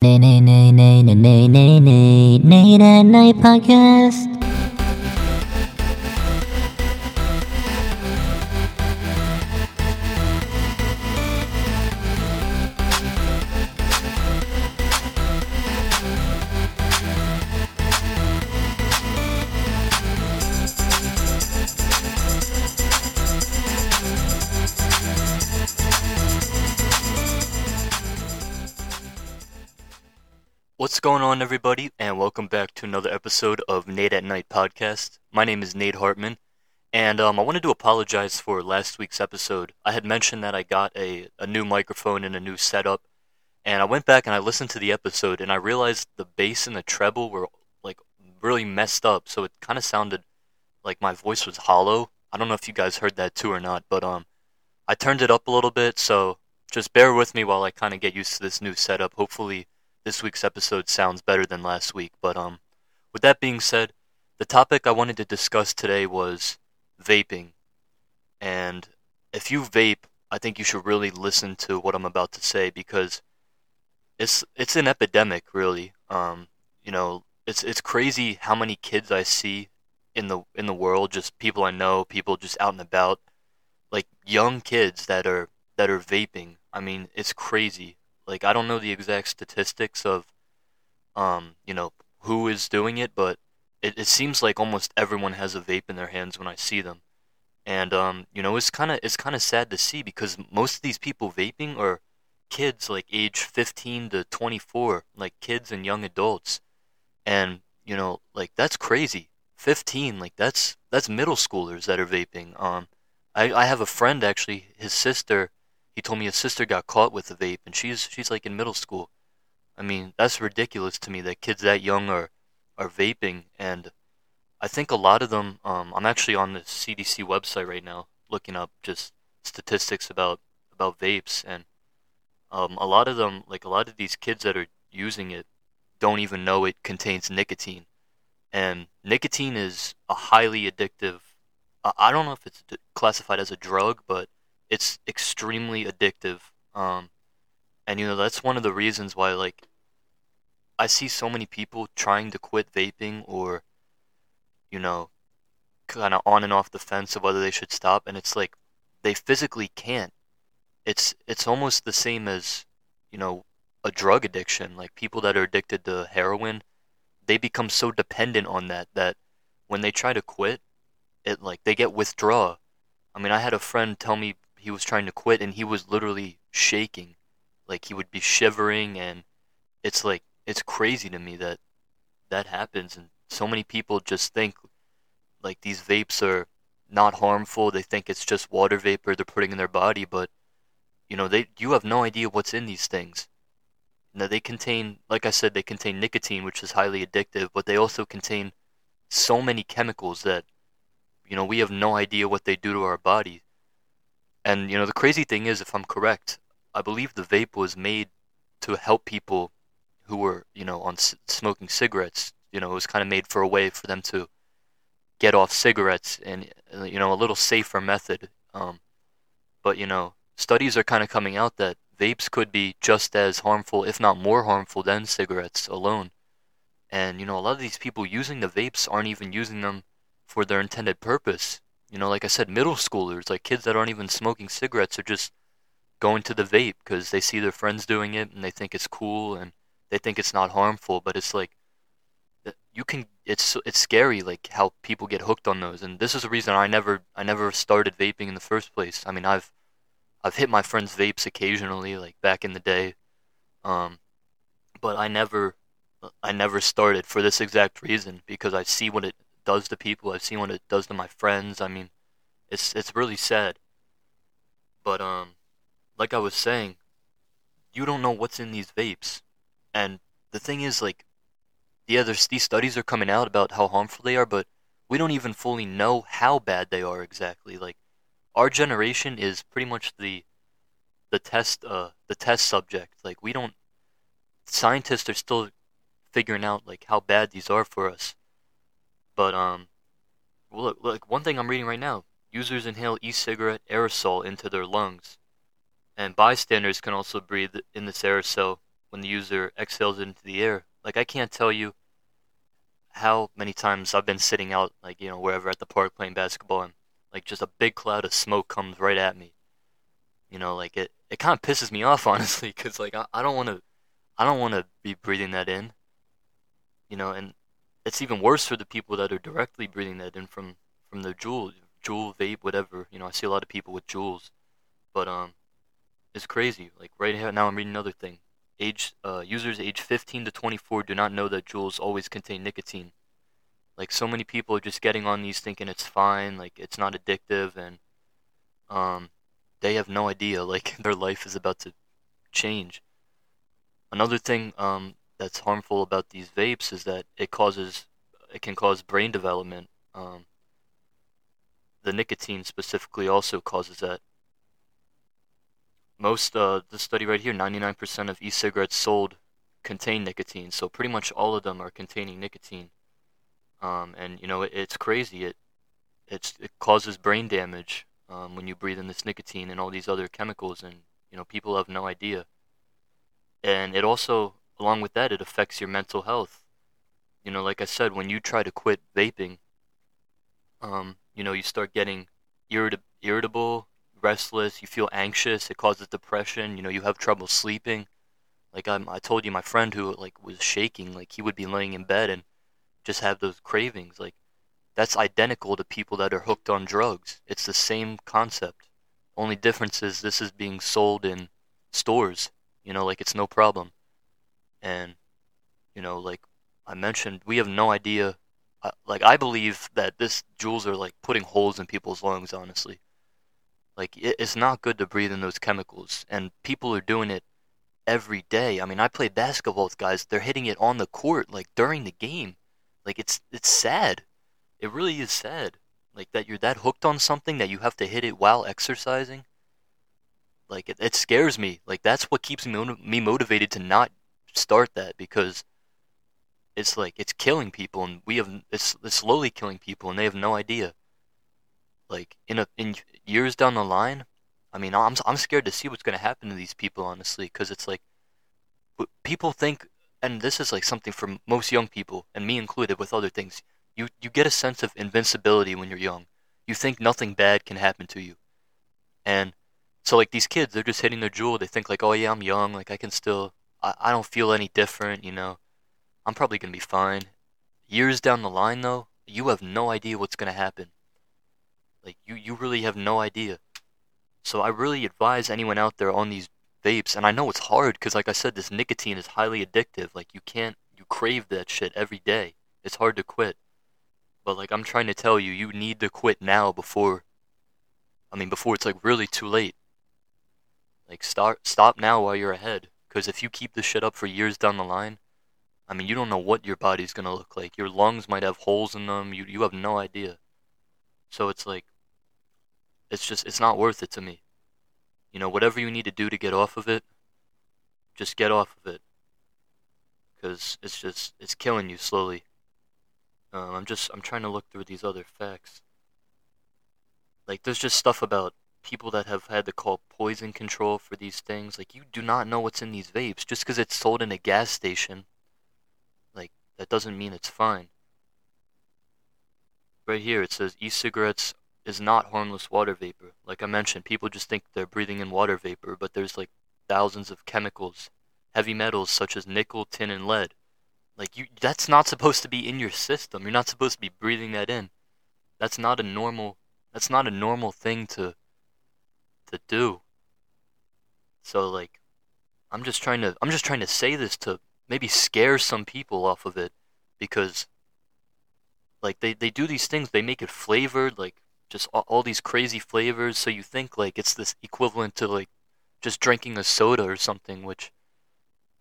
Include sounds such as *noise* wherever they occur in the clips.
Nay, nay, nay, nay, nay, nay, nay, nay, nay, nay, nay, podcast. What's going on, everybody, and welcome back to another episode of Nate at Night podcast. My name is Nate Hartman, and um, I wanted to apologize for last week's episode. I had mentioned that I got a, a new microphone and a new setup, and I went back and I listened to the episode, and I realized the bass and the treble were like really messed up, so it kind of sounded like my voice was hollow. I don't know if you guys heard that too or not, but um, I turned it up a little bit, so just bear with me while I kind of get used to this new setup. Hopefully this week's episode sounds better than last week. But um, with that being said, the topic I wanted to discuss today was vaping. And if you vape, I think you should really listen to what I'm about to say because it's it's an epidemic, really. Um, you know, it's it's crazy how many kids I see in the in the world, just people I know, people just out and about, like young kids that are that are vaping. I mean, it's crazy. Like I don't know the exact statistics of, um, you know, who is doing it, but it, it seems like almost everyone has a vape in their hands when I see them, and um, you know, it's kind of it's kind of sad to see because most of these people vaping are kids like age 15 to 24, like kids and young adults, and you know, like that's crazy. 15, like that's that's middle schoolers that are vaping. Um, I I have a friend actually, his sister he told me his sister got caught with a vape, and she's she's like in middle school. I mean, that's ridiculous to me that kids that young are are vaping, and I think a lot of them. Um, I'm actually on the CDC website right now, looking up just statistics about about vapes, and um, a lot of them, like a lot of these kids that are using it, don't even know it contains nicotine, and nicotine is a highly addictive. I don't know if it's classified as a drug, but it's extremely addictive. Um, and you know that's one of the reasons why like I see so many people trying to quit vaping or you know kind of on and off the fence of whether they should stop and it's like they physically can't. It's it's almost the same as you know a drug addiction like people that are addicted to heroin they become so dependent on that that when they try to quit it like they get withdraw. I mean I had a friend tell me he was trying to quit and he was literally shaking. Like he would be shivering and it's like it's crazy to me that that happens. And so many people just think like these vapes are not harmful. They think it's just water vapor they're putting in their body but you know they you have no idea what's in these things. Now they contain like i said they contain nicotine which is highly addictive but they also contain so many chemicals that you know we have no idea what they do to our body and you know, the crazy thing is, if I'm correct, I believe the vape was made to help people who were, you know, on smoking cigarettes. You know, it was kind of made for a way for them to get off cigarettes and uh, you know a little safer method. Um, but you know, studies are kind of coming out that vapes could be just as harmful, if not more harmful, than cigarettes alone. And you know, a lot of these people using the vapes aren't even using them for their intended purpose. You know, like I said, middle schoolers, like kids that aren't even smoking cigarettes, are just going to the vape because they see their friends doing it and they think it's cool and they think it's not harmful. But it's like you can. It's it's scary, like how people get hooked on those. And this is the reason I never I never started vaping in the first place. I mean, I've I've hit my friends' vapes occasionally, like back in the day, um, but I never I never started for this exact reason because I see what it does to people. I've seen what it does to my friends. I mean, it's it's really sad. But um, like I was saying, you don't know what's in these vapes, and the thing is, like, yeah, there's these studies are coming out about how harmful they are, but we don't even fully know how bad they are exactly. Like, our generation is pretty much the the test uh the test subject. Like, we don't scientists are still figuring out like how bad these are for us. But um, look, look, one thing I'm reading right now: users inhale e-cigarette aerosol into their lungs, and bystanders can also breathe in this aerosol when the user exhales it into the air. Like I can't tell you how many times I've been sitting out, like you know, wherever at the park playing basketball, and like just a big cloud of smoke comes right at me. You know, like it, it kind of pisses me off *laughs* honestly, because like I, I don't want to, I don't want to be breathing that in. You know, and it's even worse for the people that are directly breathing that in from from the Juul, Juul vape, whatever. You know, I see a lot of people with Juuls, but um, it's crazy. Like right now, I'm reading another thing. Age uh, users age 15 to 24 do not know that Juuls always contain nicotine. Like so many people are just getting on these thinking it's fine, like it's not addictive, and um, they have no idea *laughs* like their life is about to change. Another thing um, that's harmful about these vapes is that it causes it can cause brain development. Um, the nicotine specifically also causes that. Most uh, the study right here, 99% of e-cigarettes sold contain nicotine, so pretty much all of them are containing nicotine. Um, and you know it, it's crazy. It it causes brain damage um, when you breathe in this nicotine and all these other chemicals, and you know people have no idea. And it also, along with that, it affects your mental health. You know, like I said, when you try to quit vaping, um, you know, you start getting irrit- irritable, restless, you feel anxious, it causes depression, you know, you have trouble sleeping. Like I'm, I told you, my friend who like was shaking, like he would be laying in bed and just have those cravings. Like that's identical to people that are hooked on drugs. It's the same concept. Only difference is this is being sold in stores. You know, like it's no problem. And you know, like I mentioned, we have no idea. Uh, like I believe that this Juuls are like putting holes in people's lungs. Honestly, like it, it's not good to breathe in those chemicals, and people are doing it every day. I mean, I play basketball with guys; they're hitting it on the court, like during the game. Like it's it's sad. It really is sad. Like that you're that hooked on something that you have to hit it while exercising. Like it, it scares me. Like that's what keeps me me motivated to not start that because it's like it's killing people and we have it's, it's slowly killing people and they have no idea. Like in a in years down the line, I mean I'm I'm scared to see what's gonna happen to these people honestly because it's like people think and this is like something for most young people, and me included, with other things. You you get a sense of invincibility when you're young. You think nothing bad can happen to you, and so like these kids, they're just hitting their Juul They think like, oh yeah, I'm young, like I can still, I, I don't feel any different, you know. I'm probably gonna be fine. Years down the line, though, you have no idea what's gonna happen. Like you you really have no idea. So I really advise anyone out there on these vapes, and I know it's hard because, like I said, this nicotine is highly addictive. Like you can't, you crave that shit every day. It's hard to quit. But like I'm trying to tell you, you need to quit now before. I mean, before it's like really too late. Like start, stop now while you're ahead. Because if you keep this shit up for years down the line, I mean, you don't know what your body's gonna look like. Your lungs might have holes in them. You you have no idea. So it's like, it's just it's not worth it to me. You know, whatever you need to do to get off of it, just get off of it. Because it's just, it's killing you slowly. Um, I'm just, I'm trying to look through these other facts. Like, there's just stuff about people that have had to call poison control for these things. Like, you do not know what's in these vapes. Just because it's sold in a gas station, like, that doesn't mean it's fine. Right here, it says e cigarettes is not harmless water vapor. Like I mentioned, people just think they're breathing in water vapor, but there's like thousands of chemicals, heavy metals such as nickel, tin, and lead. Like you that's not supposed to be in your system. You're not supposed to be breathing that in. That's not a normal that's not a normal thing to to do. So like I'm just trying to I'm just trying to say this to maybe scare some people off of it because like they, they do these things, they make it flavored, like just all, all these crazy flavors. So you think like it's this equivalent to like just drinking a soda or something, which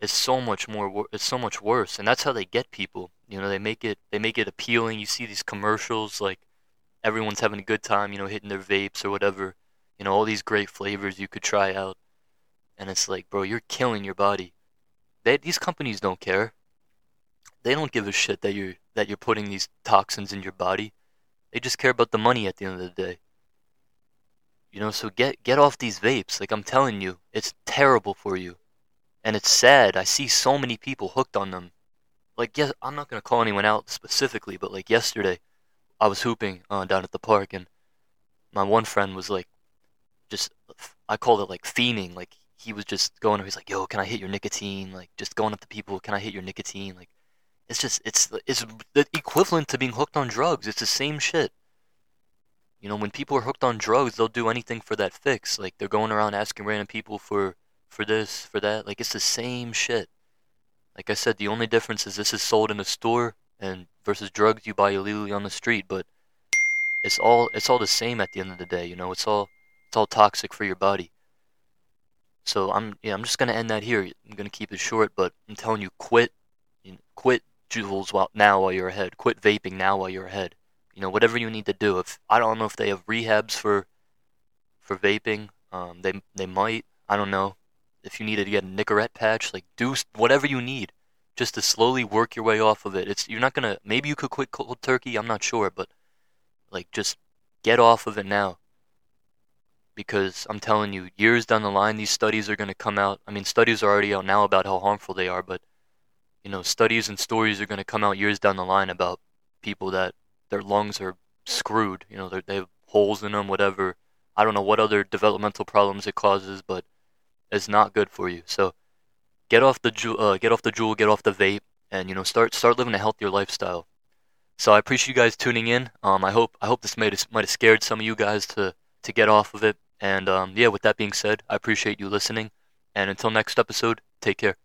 is so much more. It's so much worse, and that's how they get people. You know, they make it they make it appealing. You see these commercials like everyone's having a good time. You know, hitting their vapes or whatever. You know, all these great flavors you could try out, and it's like, bro, you're killing your body. They, these companies don't care. They don't give a shit that you're that you're putting these toxins in your body. They just care about the money at the end of the day. You know, so get get off these vapes. Like I'm telling you, it's terrible for you. and it's sad. I see so many people hooked on them. Like, yes, I'm not gonna call anyone out specifically, but like yesterday, I was hooping uh, down at the park, and my one friend was like, just I called it like fiending. Like he was just going. He's like, "Yo, can I hit your nicotine?" Like just going up to people, "Can I hit your nicotine?" Like it's just it's it's the equivalent to being hooked on drugs. It's the same shit. You know, when people are hooked on drugs, they'll do anything for that fix. Like they're going around asking random people for for this, for that. Like it's the same shit. Like I said, the only difference is this is sold in a store and versus drugs you buy illegally on the street, but it's all it's all the same at the end of the day, you know. It's all it's all toxic for your body. So I'm yeah, I'm just gonna end that here. I'm gonna keep it short, but I'm telling you, quit, you know, quit Juuls while now while you're ahead. Quit vaping now while you're ahead. You know, whatever you need to do. If I don't know if they have rehabs for for vaping, um, they they might. I don't know. If you needed to get a Nicorette patch, like do whatever you need, just to slowly work your way off of it. It's you're not gonna. Maybe you could quit cold turkey. I'm not sure, but like just get off of it now because I'm telling you, years down the line, these studies are going to come out. I mean, studies are already out now about how harmful they are, but you know, studies and stories are going to come out years down the line about people that their lungs are screwed. You know, they have holes in them, whatever. I don't know what other developmental problems it causes, but it's not good for you. So get off the Juul, uh, get off the Juul, get off the vape, and you know, start start living a healthier lifestyle. So I appreciate you guys tuning in. Um, I hope I hope this might have scared some of you guys to to get off of it. And um, yeah, with that being said, I appreciate you listening. And until next episode, take care.